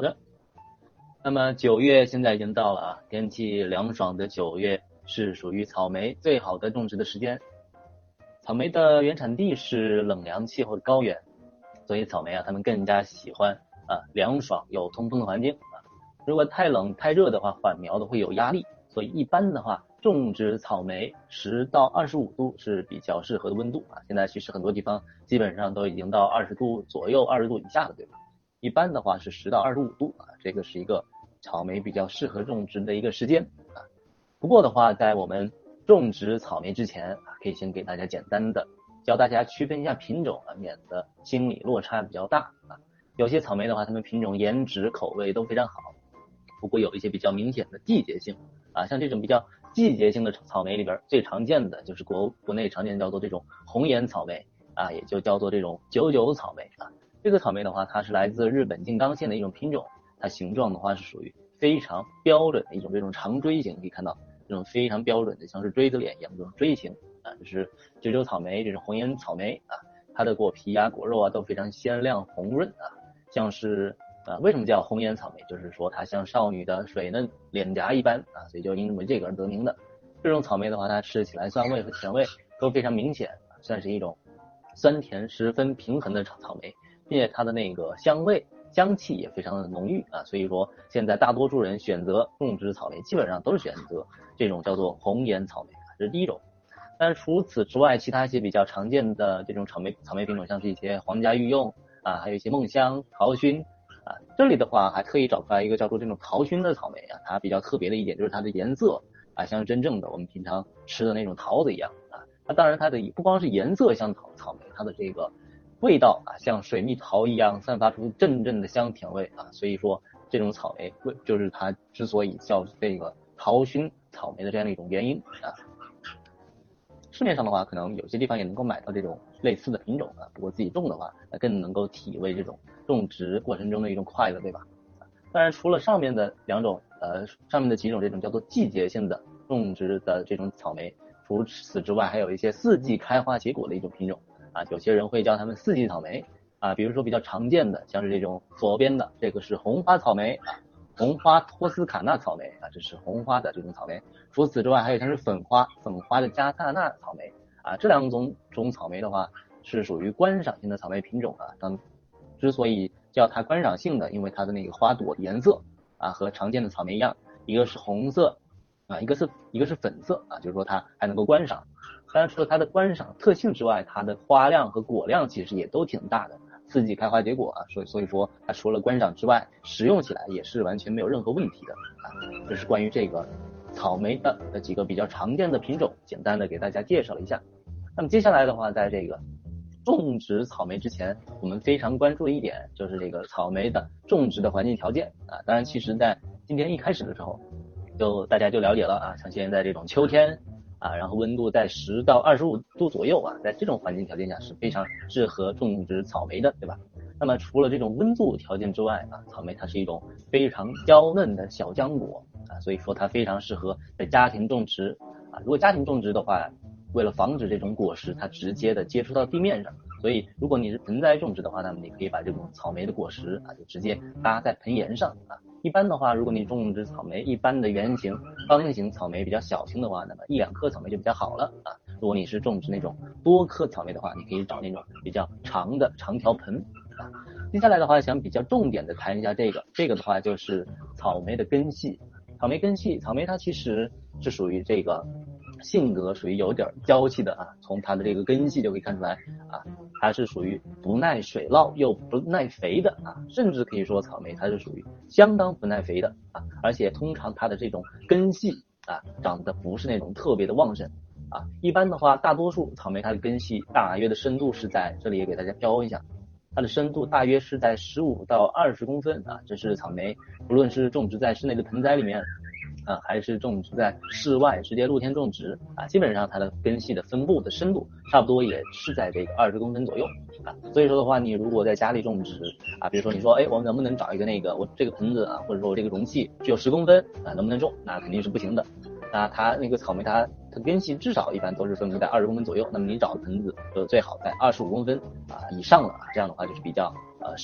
好的，那么九月现在已经到了啊，天气凉爽的九月是属于草莓最好的种植的时间。草莓的原产地是冷凉气候的高原，所以草莓啊，他们更加喜欢啊凉爽有通风的环境啊。如果太冷太热的话，缓苗的会有压力，所以一般的话，种植草莓十到二十五度是比较适合的温度啊。现在其实很多地方基本上都已经到二十度左右，二十度以下了，对吧？一般的话是十到二十五度啊，这个是一个草莓比较适合种植的一个时间啊。不过的话，在我们种植草莓之前啊，可以先给大家简单的教大家区分一下品种啊，免得心理落差比较大啊。有些草莓的话，它们品种颜值口味都非常好，不过有一些比较明显的季节性啊，像这种比较季节性的草莓里边，最常见的就是国国内常见叫做这种红颜草莓啊，也就叫做这种九九草莓啊。这个草莓的话，它是来自日本静冈县的一种品种，它形状的话是属于非常标准的一种这种长锥形，可以看到这种非常标准的像是锥子脸一样这种锥形啊，就是九九草莓，这种红颜草莓啊，它的果皮啊、果肉啊都非常鲜亮红润啊，像是啊为什么叫红颜草莓？就是说它像少女的水嫩脸颊一般啊，所以就因为这个而得名的。这种草莓的话，它吃起来酸味和甜味都非常明显，算是一种酸甜十分平衡的草草莓。并且它的那个香味、香气也非常的浓郁啊，所以说现在大多数人选择种植草莓，基本上都是选择这种叫做红颜草莓，这是第一种。但是除此之外，其他一些比较常见的这种草莓草莓品种，像是一些皇家御用啊，还有一些梦香、桃熏啊，这里的话还特意找出来一个叫做这种桃熏的草莓啊，它比较特别的一点就是它的颜色啊，像真正的我们平常吃的那种桃子一样啊。那当然它的不光是颜色像草草莓，它的这个。味道啊，像水蜜桃一样，散发出阵阵的香甜味啊，所以说这种草莓味就是它之所以叫这个桃熏草莓的这样的一种原因啊。市面上的话，可能有些地方也能够买到这种类似的品种啊，不过自己种的话，那更能够体味这种种植过程中的一种快乐，对吧？当然，除了上面的两种，呃，上面的几种这种叫做季节性的种植的这种草莓，除此之外，还有一些四季开花结果的一种品种。啊，有些人会叫它们四季草莓啊，比如说比较常见的，像是这种左边的这个是红花草莓啊，红花托斯卡纳草莓啊，这是红花的这种草莓。除此之外，还有像是粉花粉花的加萨纳草莓啊，这两种种草莓的话是属于观赏性的草莓品种啊。它之所以叫它观赏性的，因为它的那个花朵颜色啊和常见的草莓一样，一个是红色啊，一个是一个是粉色啊，就是说它还能够观赏。当然，除了它的观赏特性之外，它的花量和果量其实也都挺大的，四季开花结果啊，所以所以说它除了观赏之外，食用起来也是完全没有任何问题的啊。这是关于这个草莓的的几个比较常见的品种，简单的给大家介绍了一下。那么接下来的话，在这个种植草莓之前，我们非常关注的一点就是这个草莓的种植的环境条件啊。当然，其实在今天一开始的时候，就大家就了解了啊，像现在这种秋天。啊，然后温度在十到二十五度左右啊，在这种环境条件下是非常适合种植草莓的，对吧？那么除了这种温度条件之外啊，草莓它是一种非常娇嫩的小浆果啊，所以说它非常适合在家庭种植啊。如果家庭种植的话，为了防止这种果实它直接的接触到地面上，所以如果你是盆栽种植的话，那么你可以把这种草莓的果实啊就直接搭在盆沿上啊。一般的话，如果你种植草莓，一般的圆形、方形草莓比较小型的话，那么一两颗草莓就比较好了啊。如果你是种植那种多颗草莓的话，你可以找那种比较长的长条盆啊。接下来的话，想比较重点的谈一下这个，这个的话就是草莓的根系。草莓根系，草莓它其实是属于这个。性格属于有点娇气的啊，从它的这个根系就可以看出来啊，它是属于不耐水涝又不耐肥的啊，甚至可以说草莓它是属于相当不耐肥的啊，而且通常它的这种根系啊长得不是那种特别的旺盛啊，一般的话大多数草莓它的根系大约的深度是在这里也给大家标一下，它的深度大约是在十五到二十公分啊，这是草莓不论是种植在室内的盆栽里面。啊，还是种植在室外，直接露天种植啊，基本上它的根系的分布的深度差不多也是在这个二十公分左右啊。所以说的话，你如果在家里种植啊，比如说你说，哎，我能不能找一个那个我这个盆子啊，或者说我这个容器只有十公分啊，能不能种？那肯定是不行的。那它那个草莓它它根系至少一般都是分布在二十公分左右，那么你找的盆子就最好在二十五公分啊以上了啊，这样的话就是比较呃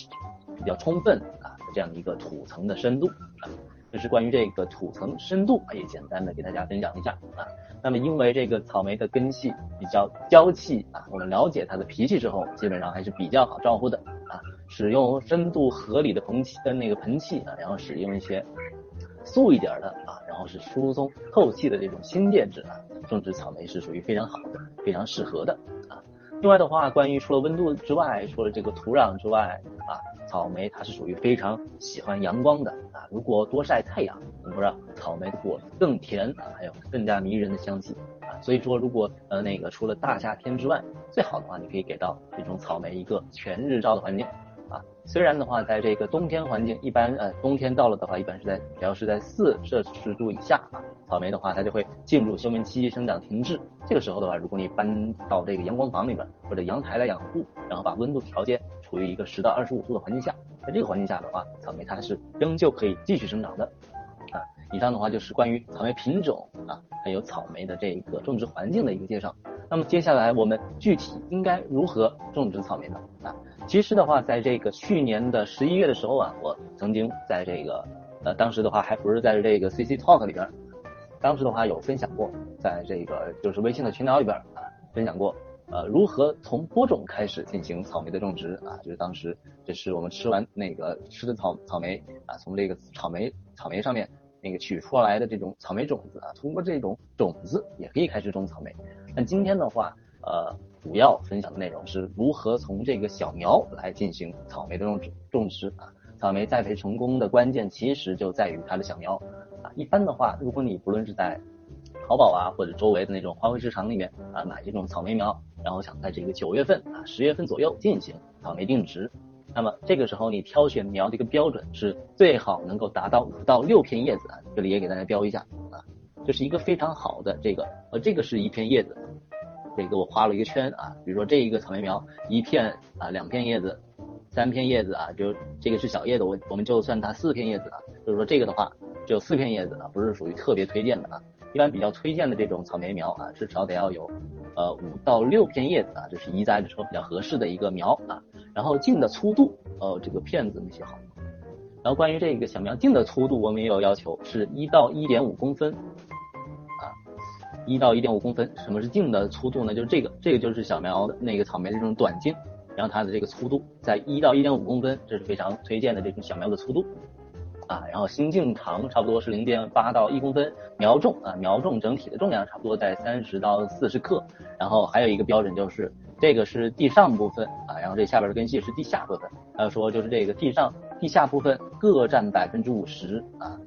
比较充分啊。这样的一个土层的深度啊。这是关于这个土层深度，也简单的给大家分享一下啊。那么因为这个草莓的根系比较娇气啊，我们了解它的脾气之后，基本上还是比较好照顾的啊。使用深度合理的盆器的那个盆器啊，然后使用一些素一点的啊，然后是疏松透气的这种新介质啊，种植草莓是属于非常好的，非常适合的。另外的话，关于除了温度之外，除了这个土壤之外啊，草莓它是属于非常喜欢阳光的啊。如果多晒太阳，能够让草莓的果更甜，还有更加迷人的香气啊。所以说，如果呃那个除了大夏天之外，最好的话，你可以给到这种草莓一个全日照的环境。虽然的话，在这个冬天环境一般，呃，冬天到了的话，一般是在只要是在四摄氏度以下啊，草莓的话，它就会进入休眠期，生长停滞。这个时候的话，如果你搬到这个阳光房里边或者阳台来养护，然后把温度调节处于一个十到二十五度的环境下，在这个环境下的话，草莓它是仍旧可以继续生长的。啊，以上的话就是关于草莓品种啊，还有草莓的这个种植环境的一个介绍。那么接下来我们具体应该如何种植草莓呢？啊？其实的话，在这个去年的十一月的时候啊，我曾经在这个呃，当时的话还不是在这个 CC Talk 里边，当时的话有分享过，在这个就是微信的群聊里边啊，分享过呃如何从播种开始进行草莓的种植啊，就是当时这是我们吃完那个吃的草草莓啊，从这个草莓草莓上面那个取出来的这种草莓种子啊，通过这种种子也可以开始种草莓。那今天的话，呃。主要分享的内容是如何从这个小苗来进行草莓的种植种植啊。草莓栽培成功的关键其实就在于它的小苗啊。一般的话，如果你不论是在淘宝啊或者周围的那种花卉市场里面啊买这种草莓苗，然后想在这个九月份啊十月份左右进行草莓定植，那么这个时候你挑选苗的一个标准是最好能够达到五到六片叶子啊。这里也给大家标一下啊，这是一个非常好的这个呃这个是一片叶子。这个我画了一个圈啊，比如说这一个草莓苗，一片啊，两片叶子，三片叶子啊，就这个是小叶子，我我们就算它四片叶子啊，就是说这个的话只有四片叶子啊，不是属于特别推荐的啊，一般比较推荐的这种草莓苗啊，至少得要有呃五到六片叶子啊，这是移栽的时候比较合适的一个苗啊，然后茎的粗度，呃这个片子没写好，然后关于这个小苗茎的粗度，我们也有要求，是一到一点五公分。啊一到一点五公分，什么是茎的粗度呢？就是这个，这个就是小苗的那个草莓这种短茎，然后它的这个粗度在一到一点五公分，这是非常推荐的这种小苗的粗度啊。然后新茎长差不多是零点八到一公分，苗重啊，苗重整体的重量差不多在三十到四十克。然后还有一个标准就是这个是地上部分啊，然后这下边的根系是地下部分。还有说就是这个地上、地下部分各占百分之五十啊。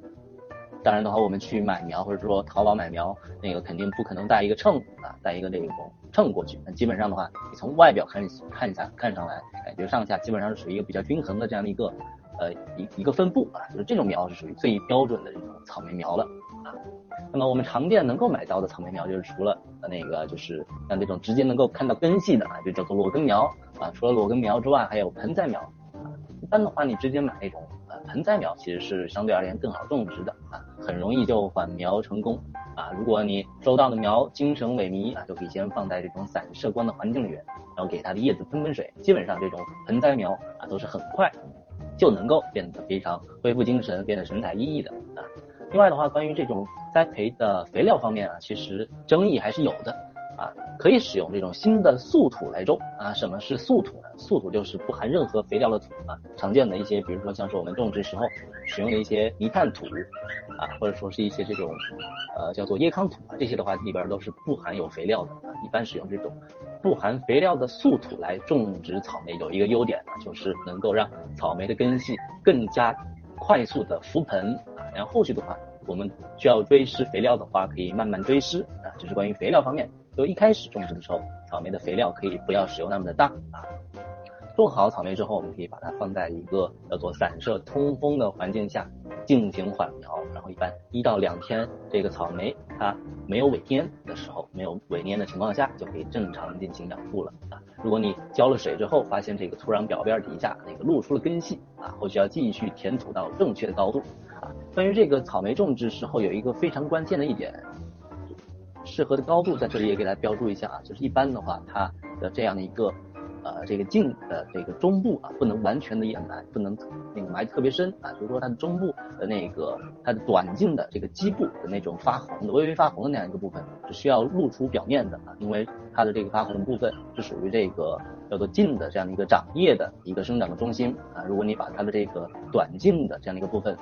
当然的话，我们去买苗或者说淘宝买苗，那个肯定不可能带一个秤啊，带一个那种秤过去。那基本上的话，你从外表看看一下看上来，感觉上下基本上是属于一个比较均衡的这样的一个呃一一个分布啊，就是这种苗是属于最标准的这种草莓苗了。那么我们常见能够买到的草莓苗，就是除了那个就是像这种直接能够看到根系的啊，就叫做裸根苗啊。除了裸根苗之外，还有盆栽苗啊。一般的话，你直接买那种呃。盆栽苗其实是相对而言更好种植的啊，很容易就缓苗成功啊。如果你收到的苗精神萎靡啊，就可以先放在这种散射光的环境里面，然后给它的叶子喷喷水。基本上这种盆栽苗啊，都是很快就能够变得非常恢复精神，变得神采奕奕的啊。另外的话，关于这种栽培的肥料方面啊，其实争议还是有的。啊，可以使用这种新的素土来种啊。什么是素土呢？素土就是不含任何肥料的土啊。常见的一些，比如说像是我们种植时候使用的一些泥炭土啊，或者说是一些这种呃叫做椰糠土啊，这些的话里边都是不含有肥料的啊。一般使用这种不含肥料的素土来种植草莓，有一个优点啊，就是能够让草莓的根系更加快速的覆盆啊。然后后续的话，我们需要追施肥料的话，可以慢慢追施啊。就是关于肥料方面。就一开始种植的时候，草莓的肥料可以不要使用那么的大啊。种好草莓之后，我们可以把它放在一个叫做散射通风的环境下进行缓苗，然后一般一到两天，这个草莓它没有萎蔫的时候，没有萎蔫的情况下，就可以正常进行养护了啊。如果你浇了水之后，发现这个土壤表面底下那个露出了根系啊，后续要继续填土到正确的高度啊。关于这个草莓种植时候有一个非常关键的一点。适合的高度在这里也给大家标注一下啊，就是一般的话，它的这样的一个呃这个茎的这个中部啊不能完全的掩埋，不能那个埋特别深啊，就是说它的中部的那个它的短茎的这个基部的那种发红的微微发红的那样一个部分是需要露出表面的啊，因为它的这个发红的部分是属于这个叫做茎的这样的一个长叶的一个生长的中心啊，如果你把它的这个短茎的这样的一个部分。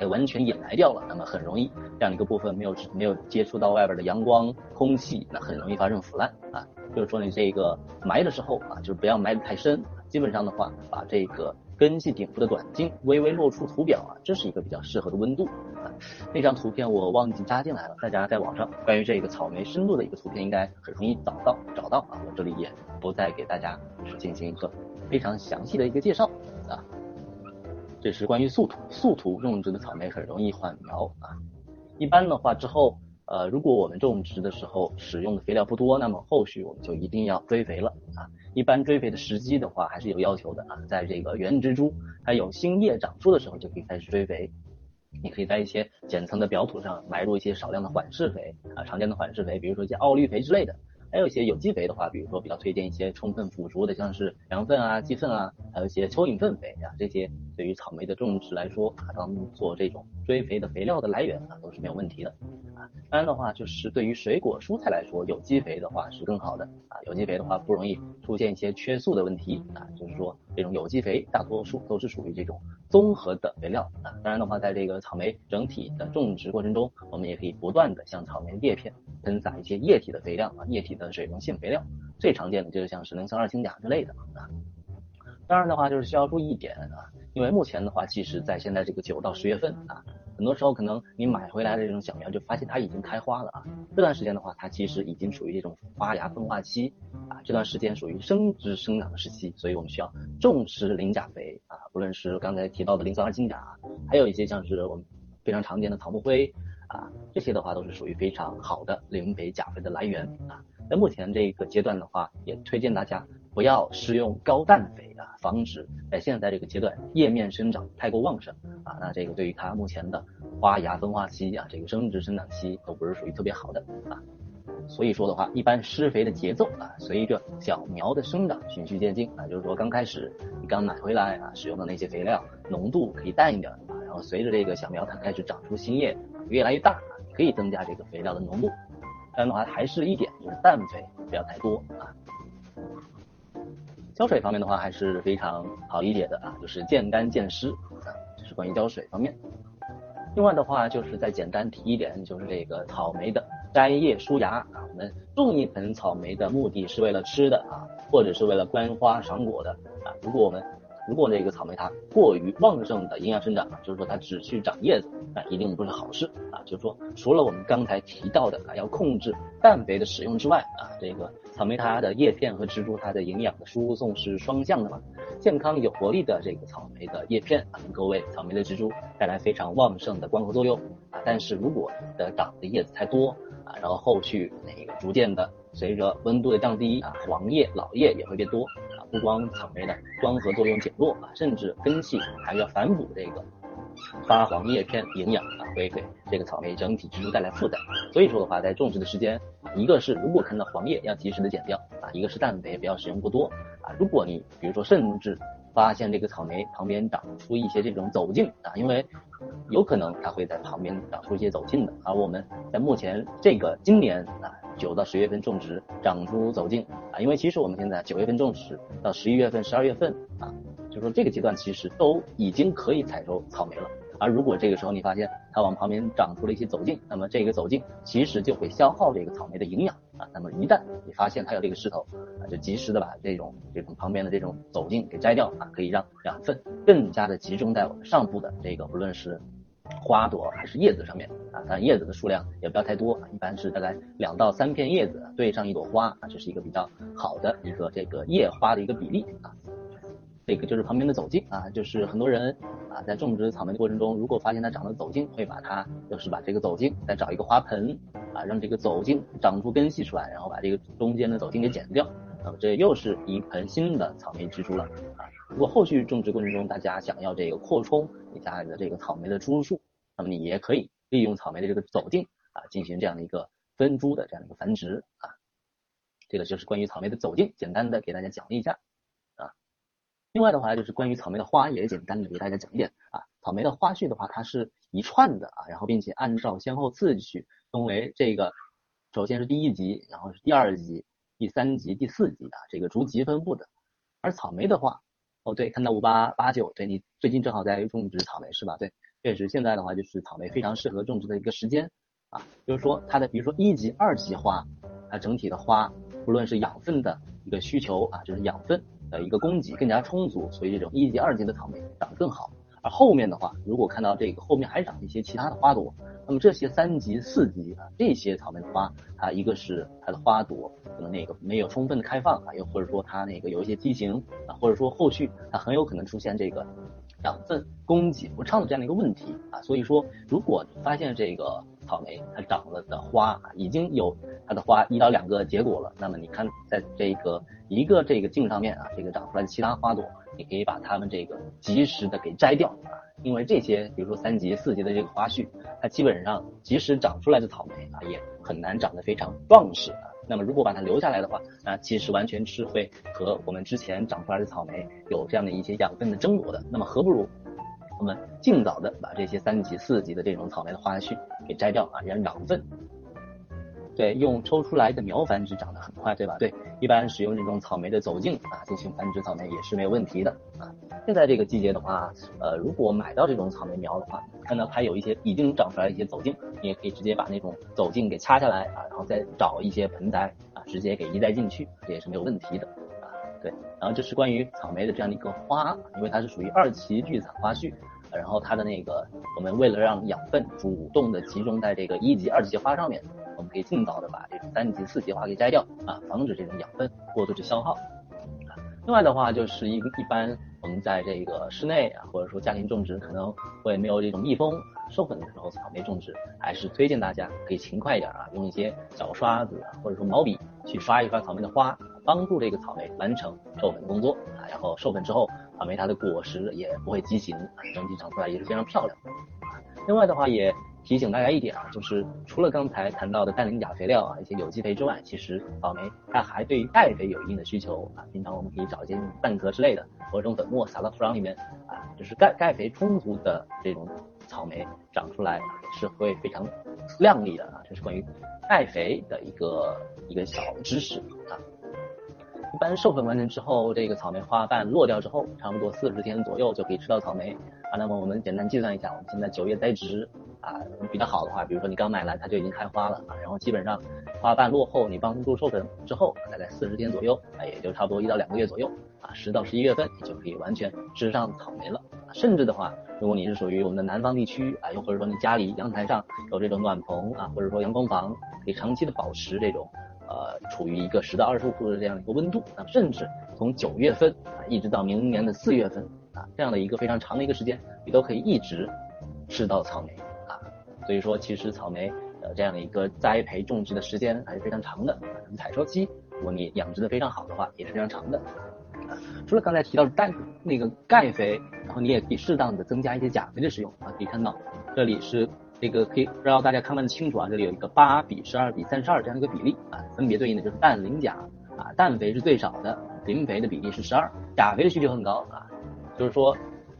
给完全掩埋掉了，那么很容易这样一个部分没有没有接触到外边的阳光、空气，那很容易发生腐烂啊。就是说你这个埋的时候啊，就是不要埋的太深，基本上的话，把这个根系顶部的短茎微微露出图表啊，这是一个比较适合的温度啊。那张图片我忘记加进来了，大家在网上关于这个草莓深度的一个图片应该很容易找到找到啊，我这里也不再给大家进行一个非常详细的一个介绍啊。这是关于素土，素土种植的草莓很容易换苗啊。一般的话之后，呃，如果我们种植的时候使用的肥料不多，那么后续我们就一定要追肥了啊。一般追肥的时机的话还是有要求的啊，在这个原植株还有新叶长出的时候就可以开始追肥。你可以在一些浅层的表土上埋入一些少量的缓释肥啊，常见的缓释肥，比如说一些奥氯肥之类的。还有一些有机肥的话，比如说比较推荐一些充分腐熟的，像是羊粪啊、鸡粪啊，还有一些蚯蚓粪肥啊，这些对于草莓的种植来说啊，当做这种追肥的肥料的来源啊，都是没有问题的啊。当然的话，就是对于水果蔬菜来说，有机肥的话是更好的啊。有机肥的话不容易出现一些缺素的问题啊，就是说这种有机肥大多数都是属于这种综合的肥料啊。当然的话，在这个草莓整体的种植过程中，我们也可以不断的向草莓叶片喷洒一些液体的肥料啊，液体。的水溶性肥料最常见的就是像是磷酸二氢钾之类的啊。当然的话，就是需要注意一点啊，因为目前的话，其实在现在这个九到十月份啊，很多时候可能你买回来的这种小苗就发现它已经开花了啊。这段时间的话，它其实已经属于一种发芽分化期啊，这段时间属于生殖生长的时期，所以我们需要重视磷钾肥啊，不论是刚才提到的磷酸二氢钾，还有一些像是我们非常常见的草木灰啊，这些的话都是属于非常好的磷肥钾肥的来源啊。在目前这个阶段的话，也推荐大家不要施用高氮肥啊，防止在现在这个阶段叶面生长太过旺盛啊。那这个对于它目前的花芽分化期啊，这个生殖生长期都不是属于特别好的啊。所以说的话，一般施肥的节奏啊，随着小苗的生长循序渐进啊，就是说刚开始你刚买回来啊，使用的那些肥料浓度可以淡一点啊，然后随着这个小苗它开始长出新叶，越来越大，可以增加这个肥料的浓度。这样的话还是一点，就是氮肥不要太多啊。浇水方面的话还是非常好理解的啊，就是见干见湿啊，这是关于浇水方面。另外的话就是再简单提一点，就是这个草莓的摘叶疏芽啊。我们种一盆草莓的目的是为了吃的啊，或者是为了观花赏果的啊。如果我们如果那个草莓它过于旺盛的营养生长，就是说它只去长叶子，那一定不是好事啊。就是说，除了我们刚才提到的啊，要控制氮肥的使用之外啊，这个草莓它的叶片和植株它的营养的输送是双向的嘛。健康有活力的这个草莓的叶片啊，能够为草莓的植株带来非常旺盛的光合作用啊。但是如果的长的叶子太多啊，然后后续那个逐渐的随着温度的降低啊，黄叶老叶也会变多。不光草莓的光合作用减弱啊，甚至根系还要反哺这个发黄叶片营养啊，会给这个草莓整体植株带来负担。所以说的话，在种植的时间，一个是如果看到黄叶要及时的剪掉啊，一个是氮肥不要使用过多啊。如果你比如说甚至发现这个草莓旁边长出一些这种走茎啊，因为有可能它会在旁边长出一些走茎的。而我们在目前这个今年啊。九到十月份种植，长出走茎啊，因为其实我们现在九月份种植到十一月份、十二月份啊，就说这个阶段其实都已经可以采收草莓了。而如果这个时候你发现它往旁边长出了一些走茎，那么这个走茎其实就会消耗这个草莓的营养啊。那么一旦你发现它有这个势头啊，就及时的把这种这种旁边的这种走茎给摘掉啊，可以让养分更加的集中在我们上部的这个不论是。花朵还是叶子上面啊，但叶子的数量也不要太多，啊一般是大概两到三片叶子对上一朵花啊，这是一个比较好的一个这个叶花的一个比例啊。这个就是旁边的走茎啊，就是很多人啊在种植草莓的过程中，如果发现它长了走茎，会把它就是把这个走茎再找一个花盆啊，让这个走茎长出根系出来，然后把这个中间的走茎给剪掉，那么这又是一盆新的草莓植株了啊。如果后续种植过程中大家想要这个扩充你家里的这个草莓的株数，那么你也可以利用草莓的这个走茎啊，进行这样的一个分株的这样的一个繁殖啊。这个就是关于草莓的走茎，简单的给大家讲一下。另外的话就是关于草莓的花，也简单的给大家讲一点啊。草莓的花序的话，它是一串的啊，然后并且按照先后次序分为这个，首先是第一级，然后是第二级、第三级、第四级啊，这个逐级分布的。而草莓的话，哦对，看到五八八九，对你最近正好在种植草莓是吧？对，确实现在的话就是草莓非常适合种植的一个时间啊，就是说它的比如说一级、二级花，它整体的花不论是养分的一个需求啊，就是养分的一个供给更加充足，所以这种一级、二级的草莓长得更好。而后面的话，如果看到这个后面还长一些其他的花朵，那么这些三级、四级啊，这些草莓的花，它一个是它的花朵可能那个没有充分的开放啊，又或者说它那个有一些畸形啊，或者说后续它很有可能出现这个养分供给不畅的这样的一个问题啊。所以说，如果你发现这个草莓它长了的花，已经有它的花一到两个结果了，那么你看在这个一个这个茎上面啊，这个长出来的其他花朵。你可以把它们这个及时的给摘掉啊，因为这些比如说三级、四级的这个花序，它基本上及时长出来的草莓啊，也很难长得非常壮实啊。那么如果把它留下来的话，那其实完全是会和我们之前长出来的草莓有这样的一些养分的争夺的。那么何不如我们尽早的把这些三级、四级的这种草莓的花序给摘掉啊，让养分。对，用抽出来的苗繁殖长得很快，对吧？对，一般使用这种草莓的走茎啊进行繁殖草莓也是没有问题的啊。现在这个季节的话，呃，如果买到这种草莓苗的话，看到它有一些已经长出来一些走茎，你也可以直接把那种走茎给掐下来啊，然后再找一些盆栽啊，直接给移栽进去，这也是没有问题的。对，然后这是关于草莓的这样的一个花，因为它是属于二期聚产花序。然后它的那个，我们为了让养分主动的集中在这个一级、二级花上面，我们可以尽早的把这种三级、四级花给摘掉啊，防止这种养分过度的消耗。另外的话，就是一一般我们在这个室内啊，或者说家庭种植可能会没有这种蜜蜂授粉的时候，草莓种植还是推荐大家可以勤快一点啊，用一些小刷子或者说毛笔去刷一刷草莓的花，帮助这个草莓完成授粉工作啊，然后授粉之后。草莓它的果实也不会畸形，整体长出来也是非常漂亮。另外的话也提醒大家一点啊，就是除了刚才谈到的氮磷钾肥料啊一些有机肥之外，其实草莓它还对钙肥有一定的需求啊。平常我们可以找一些蛋壳之类的，或者种粉末撒到土壤里面啊，就是钙钙肥充足的这种草莓长出来是会非常亮丽的啊。这是关于钙肥的一个一个小知识。一般授粉完成之后，这个草莓花瓣落掉之后，差不多四十天左右就可以吃到草莓啊。那么我们简单计算一下，我们现在九月栽植啊，比较好的话，比如说你刚买来它就已经开花了啊，然后基本上花瓣落后，你帮助授粉之后，大概四十天左右啊，也就差不多一到两个月左右啊，十到十一月份你就可以完全吃上草莓了啊。甚至的话，如果你是属于我们的南方地区啊，又或者说你家里阳台上有这种暖棚啊，或者说阳光房，可以长期的保持这种。呃，处于一个十到二十五度的这样一个温度，那甚至从九月份啊，一直到明年的四月份啊，这样的一个非常长的一个时间，你都可以一直吃到草莓啊。所以说，其实草莓呃这样的一个栽培种植的时间还是非常长的，啊采收期如果你养殖的非常好的话，也是非常长的。啊，除了刚才提到的氮那个钙肥，然后你也可以适当的增加一些钾肥的使用啊。可以看到这里是。这个可以不知道大家看不看得清楚啊，这里有一个八比十二比三十二这样一个比例啊，分别对应的就是氮、磷、钾啊，氮肥是最少的，磷肥的比例是十二，钾肥的需求很高啊，就是说，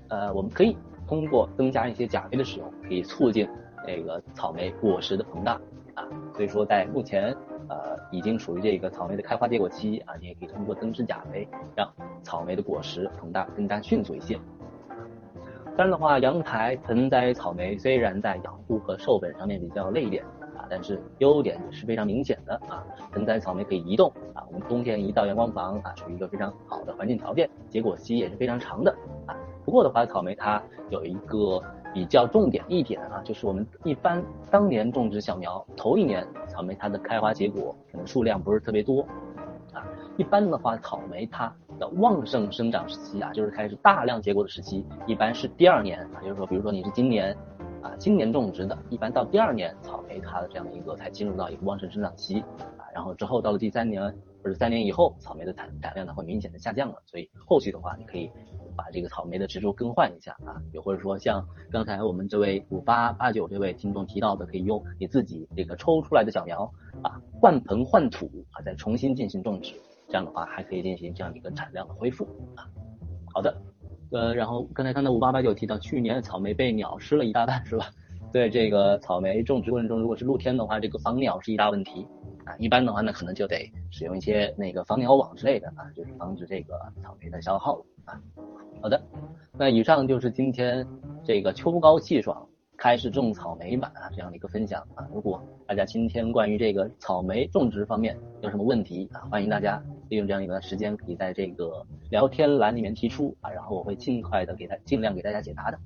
呃，我们可以通过增加一些钾肥的使用，可以促进这个草莓果实的膨大啊，所以说在目前呃已经属于这个草莓的开花结果期啊，你也可以通过增施钾肥，让草莓的果实膨大更加迅速一些。当然的话，阳台盆栽草莓虽然在养护和授粉上面比较累一点啊，但是优点也是非常明显的啊。盆栽草莓可以移动啊，我们冬天移到阳光房啊，属于一个非常好的环境条件，结果期也是非常长的啊。不过的话，草莓它有一个比较重点一点啊，就是我们一般当年种植小苗，头一年草莓它的开花结果可能数量不是特别多啊。一般的话，草莓它的旺盛生长时期啊，就是开始大量结果的时期，一般是第二年啊，就是说，比如说你是今年啊，今年种植的，一般到第二年草莓它的这样的一个才进入到一个旺盛生长期啊，然后之后到了第三年或者三年以后，草莓的产产量呢会明显的下降了，所以后续的话你可以把这个草莓的植株更换一下啊，又或者说像刚才我们这位五八八九这位听众提到的，可以用你自己这个抽出来的小苗啊，换盆换土啊，再重新进行种植。这样的话还可以进行这样一个产量的恢复啊。好的，呃，然后刚才看到五八八九提到去年草莓被鸟吃了一大半是吧？对这个草莓种植过程中，如果是露天的话，这个防鸟是一大问题啊。一般的话呢，可能就得使用一些那个防鸟网之类的啊，就是防止这个草莓的消耗啊。好的，那以上就是今天这个秋高气爽开始种草莓版啊这样的一个分享啊。如果大家今天关于这个草莓种植方面有什么问题啊，欢迎大家利用这样一段时间，可以在这个聊天栏里面提出啊，然后我会尽快的给他尽量给大家解答的。